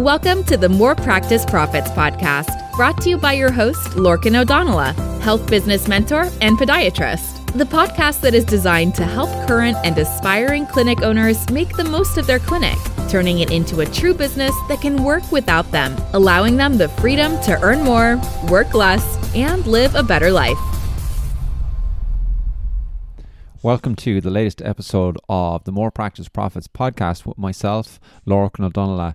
Welcome to the More Practice Profits podcast, brought to you by your host, Lorcan O'Donnell, health business mentor and podiatrist. The podcast that is designed to help current and aspiring clinic owners make the most of their clinic, turning it into a true business that can work without them, allowing them the freedom to earn more, work less, and live a better life. Welcome to the latest episode of the More Practice Profits podcast with myself, Lorcan O'Donnell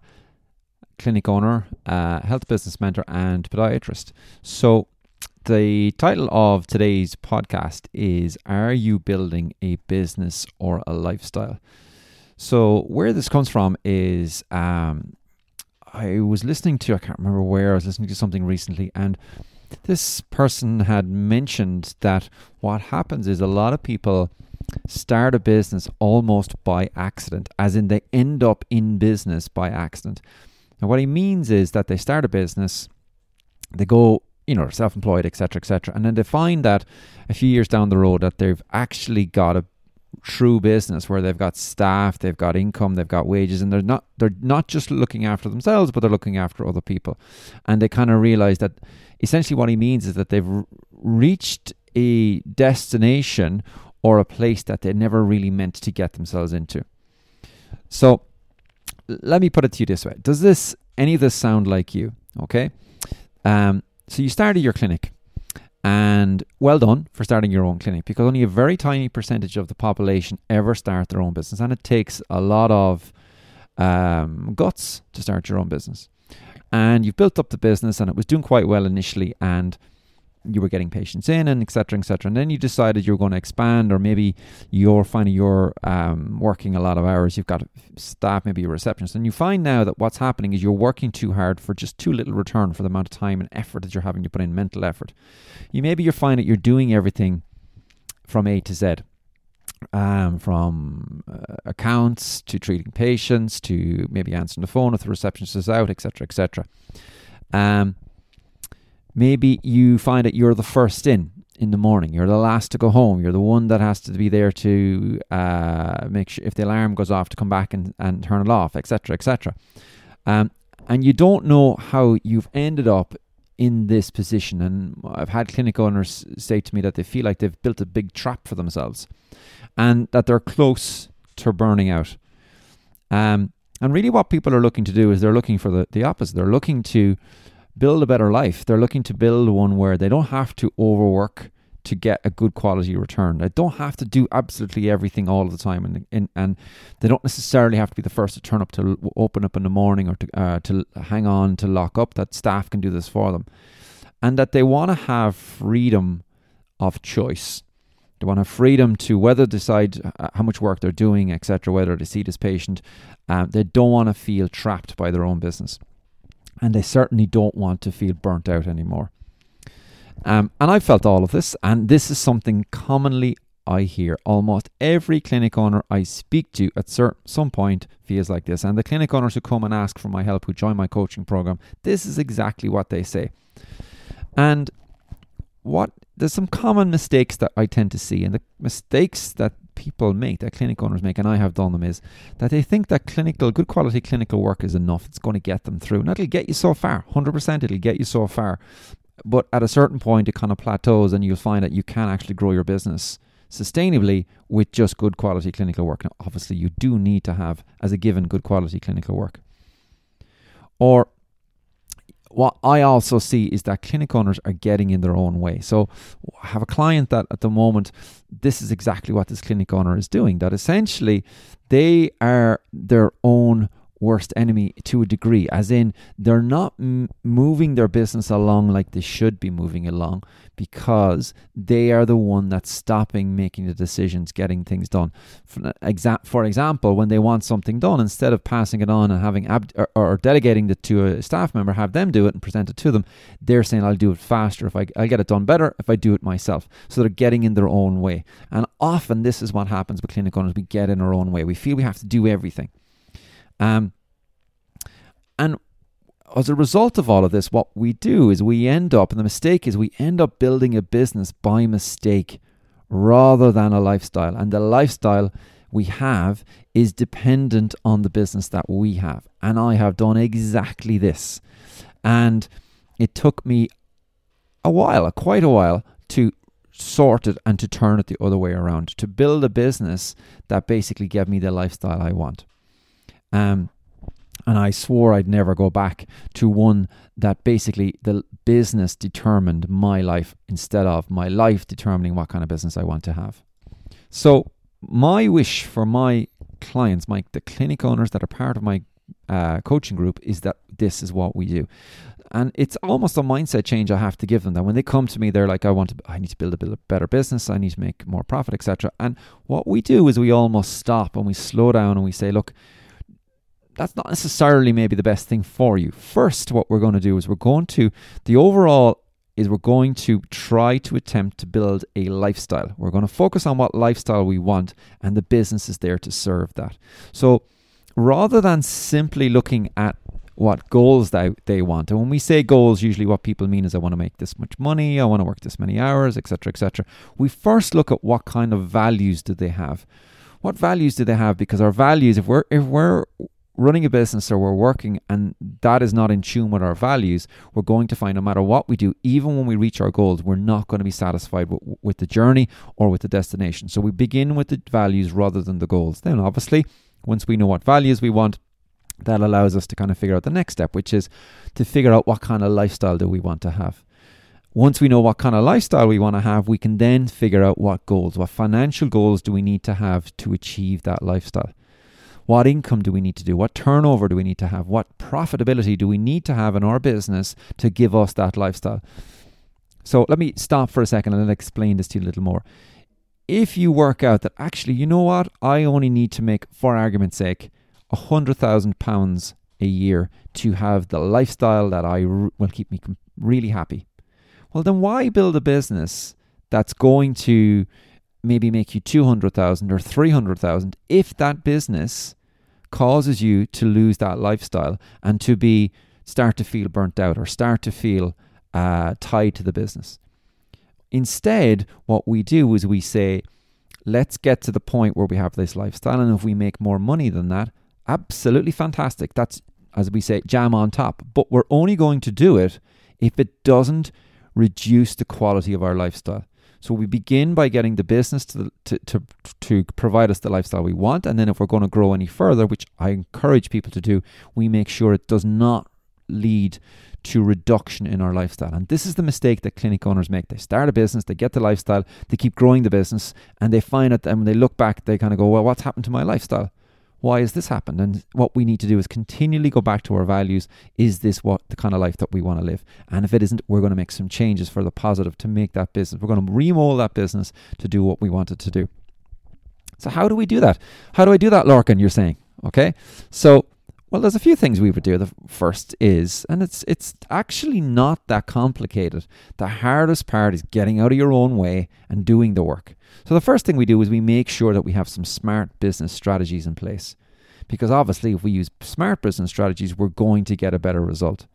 clinic owner, uh, health business mentor, and podiatrist. So, the title of today's podcast is Are You Building a Business or a Lifestyle? So, where this comes from is um, I was listening to, I can't remember where, I was listening to something recently, and this person had mentioned that what happens is a lot of people start a business almost by accident, as in they end up in business by accident. And what he means is that they start a business, they go, you know, self-employed, etc., etc., and then they find that a few years down the road that they've actually got a true business where they've got staff, they've got income, they've got wages, and they're not they're not just looking after themselves, but they're looking after other people, and they kind of realize that essentially what he means is that they've reached a destination or a place that they never really meant to get themselves into. So let me put it to you this way: Does this any of this sound like you? Okay, um, so you started your clinic, and well done for starting your own clinic because only a very tiny percentage of the population ever start their own business, and it takes a lot of um, guts to start your own business. And you've built up the business, and it was doing quite well initially, and you were getting patients in and etc etc and then you decided you were going to expand or maybe you're finding you're um, working a lot of hours. You've got staff maybe a receptionist. And you find now that what's happening is you're working too hard for just too little return for the amount of time and effort that you're having to put in mental effort. You maybe you find that you're doing everything from a to z um, from uh, accounts to treating patients to maybe answering the phone if the receptionist is out etc etc um, maybe you find that you're the first in in the morning. You're the last to go home. You're the one that has to be there to uh, make sure if the alarm goes off to come back and, and turn it off, etc., etc. Um, and you don't know how you've ended up in this position. And I've had clinic owners say to me that they feel like they've built a big trap for themselves and that they're close to burning out. Um, and really, what people are looking to do is they're looking for the, the opposite. They're looking to build a better life. They're looking to build one where they don't have to overwork to get a good quality return. They don't have to do absolutely everything all the time, and and, and they don't necessarily have to be the first to turn up to open up in the morning or to uh, to hang on to lock up. That staff can do this for them, and that they want to have freedom of choice. They want to have freedom to whether decide uh, how much work they're doing, etc. Whether to see this patient, uh, they don't want to feel trapped by their own business and they certainly don't want to feel burnt out anymore. Um, and I've felt all of this, and this is something commonly I hear. Almost every clinic owner I speak to at some point feels like this. And the clinic owners who come and ask for my help, who join my coaching program, this is exactly what they say. And what there's some common mistakes that I tend to see, and the mistakes that people make, that clinic owners make, and I have done them, is that they think that clinical, good quality clinical work is enough. It's going to get them through. And that'll get you so far. 100% it'll get you so far. But at a certain point, it kind of plateaus, and you'll find that you can actually grow your business sustainably with just good quality clinical work. Now, obviously, you do need to have, as a given, good quality clinical work. Or what I also see is that clinic owners are getting in their own way. So I have a client that at the moment, this is exactly what this clinic owner is doing. That essentially they are their own worst enemy to a degree, as in they're not m- moving their business along like they should be moving along because they are the one that's stopping making the decisions, getting things done. For, exa- for example, when they want something done, instead of passing it on and having ab- or, or, delegating it to a staff member, have them do it and present it to them, they're saying, I'll do it faster if I, I'll get it done better if I do it myself. So they're getting in their own way. And often this is what happens with clinic owners. We get in our own way. We feel we have to do everything. Um, and as a result of all of this, what we do is we end up, and the mistake is we end up building a business by mistake rather than a lifestyle. And the lifestyle we have is dependent on the business that we have. And I have done exactly this. And it took me a while, quite a while, to sort it and to turn it the other way around, to build a business that basically gave me the lifestyle I want. Um, and I swore I'd never go back to one that basically the business determined my life instead of my life determining what kind of business I want to have. So my wish for my clients, my the clinic owners that are part of my uh, coaching group, is that this is what we do. And it's almost a mindset change I have to give them. That when they come to me, they're like, "I want to, I need to build a, build a better business. I need to make more profit, etc." And what we do is we almost stop and we slow down and we say, "Look, that's not necessarily maybe the best thing for you. First, what we're going to do is we're going to the overall is we're going to try to attempt to build a lifestyle. We're going to focus on what lifestyle we want, and the business is there to serve that. So rather than simply looking at what goals they, they want, and when we say goals, usually what people mean is I want to make this much money, I want to work this many hours, etc., etc. We first look at what kind of values do they have. What values do they have? Because our values, if we're if we're running a business or we're working and that is not in tune with our values, we're going to find no matter what we do, even when we reach our goals, we're not going to be satisfied with, with the journey or with the destination. So we begin with the values rather than the goals. Then, obviously, once we know what values we want, that allows us to kind of figure out the next step, which is to figure out what kind of lifestyle do we want to have. Once we know what kind of lifestyle we want to have, we can then figure out what goals, what financial goals do we need to have to achieve that lifestyle. What income do we need to do? What turnover do we need to have? What profitability do we need to have in our business to give us that lifestyle? So let me stop for a second and I'll explain this to you a little more. If you work out that actually, you know what, I only need to make, for argument's sake, a hundred thousand pounds a year to have the lifestyle that I r- will keep me com- really happy. Well, then why build a business that's going to maybe make you 200,000 or 300,000 if that business causes you to lose that lifestyle and to be start to feel burnt out or start to feel uh, tied to the business. Instead, what we do is we say, let's get to the point where we have this lifestyle, and if we make more money than that, absolutely fantastic. That's, as we say, jam on top. But we're only going to do it if it doesn't reduce the quality of our lifestyle. So we begin by getting the business to, to, to, to provide us the lifestyle we want. And then if we're going to grow any further, which I encourage people to do, we make sure it does not lead to reduction in our lifestyle. And this is the mistake that clinic owners make. They start a business, they get the lifestyle, they keep growing the business, and they find it, and when they look back, they kind of go, well, what's happened to my lifestyle? Why has this happened? And what we need to do is continually go back to our values. Is this what the kind of life that we want to live? And if it isn't, we're going to make some changes for the positive to make that business. We're going to remold that business to do what we want it to do. So how do we do that? How do I do that, Lorcan? You're saying, okay? So well, there's a few things we would do. The first is, and it's it's actually not that complicated. The hardest part is getting out of your own way and doing the work. So the first thing we do is we make sure that we have some smart business strategies in place. Because obviously if we use smart business strategies, we're going to get a better result.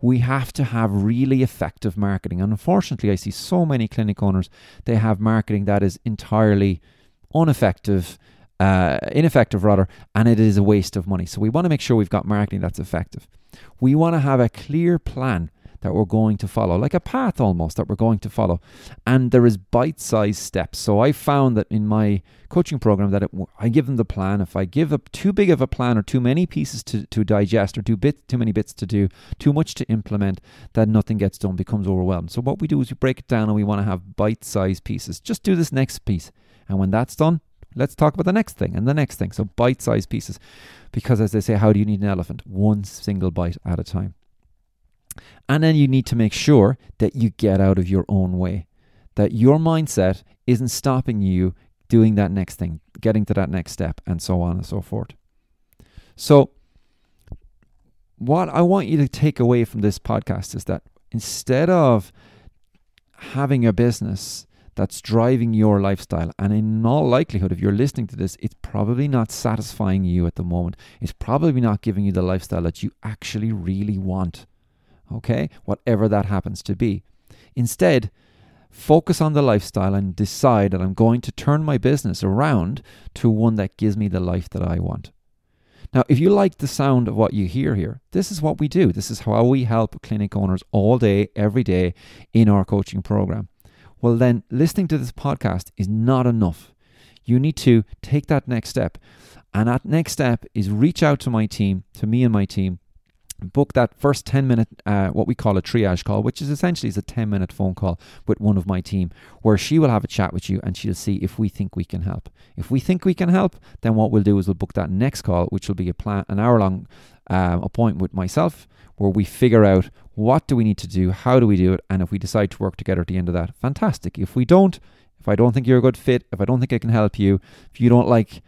We have to have really effective marketing. And unfortunately, I see so many clinic owners, they have marketing that is entirely ineffective uh, ineffective rather, and it is a waste of money. So we want to make sure we've got marketing that's effective. We want to have a clear plan that we're going to follow, like a path almost that we're going to follow. And there is bite-sized steps. So I found that in my coaching program that it, I give them the plan. If I give up too big of a plan or too many pieces to, to digest or too bit too many bits to do, too much to implement, that nothing gets done, becomes overwhelmed. So what we do is we break it down and we want to have bite-sized pieces. Just do this next piece. And when that's done, let's talk about the next thing and the next thing. So bite sized pieces. Because as they say, how do you need an elephant? One single bite at a time. And then you need to make sure that you get out of your own way, that your mindset isn't stopping you doing that next thing, getting to that next step, and so on and so forth. So, what I want you to take away from this podcast is that instead of having a business that's driving your lifestyle. And in all likelihood, if you're listening to this, it's probably not satisfying you at the moment. It's probably not giving you the lifestyle that you actually really want. Okay? Whatever that happens to be. Instead, focus on the lifestyle and decide that I'm going to turn my business around to one that gives me the life that I want. Now, if you like the sound of what you hear here, this is what we do. This is how we help clinic owners all day, every day in our coaching program. Well, then listening to this podcast is not enough. You need to take that next step. And that next step is reach out to my team, to me and my team, book that first 10 minute uh, what we call a triage call which is essentially is a 10 minute phone call with one of my team where she will have a chat with you and she'll see if we think we can help. If we think we can help then what we'll do is we'll book that next call which will be a plan an hour long um, appointment with myself where we figure out what do we need to do how do we do it and if we decide to work together at the end of that fantastic. If we don't if i don't think you're a good fit if i don't think i can help you if you don't like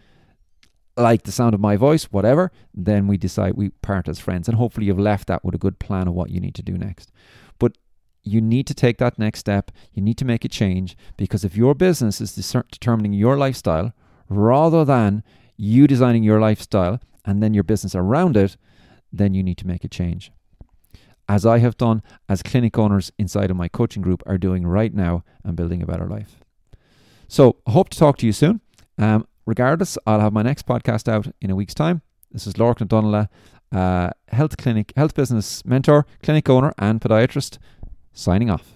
like the sound of my voice, whatever, then we decide we part as friends. And hopefully you've left that with a good plan of what you need to do next. But you need to take that next step. You need to make a change because if your business is determining your lifestyle rather than you designing your lifestyle and then your business around it, then you need to make a change. As I have done, as clinic owners inside of my coaching group are doing right now and building a better life. So I hope to talk to you soon. Um, regardless, I'll have my next podcast out in a week's time. This is Lorcan O'Donnell, uh, health clinic, health business mentor, clinic owner, and podiatrist, signing off.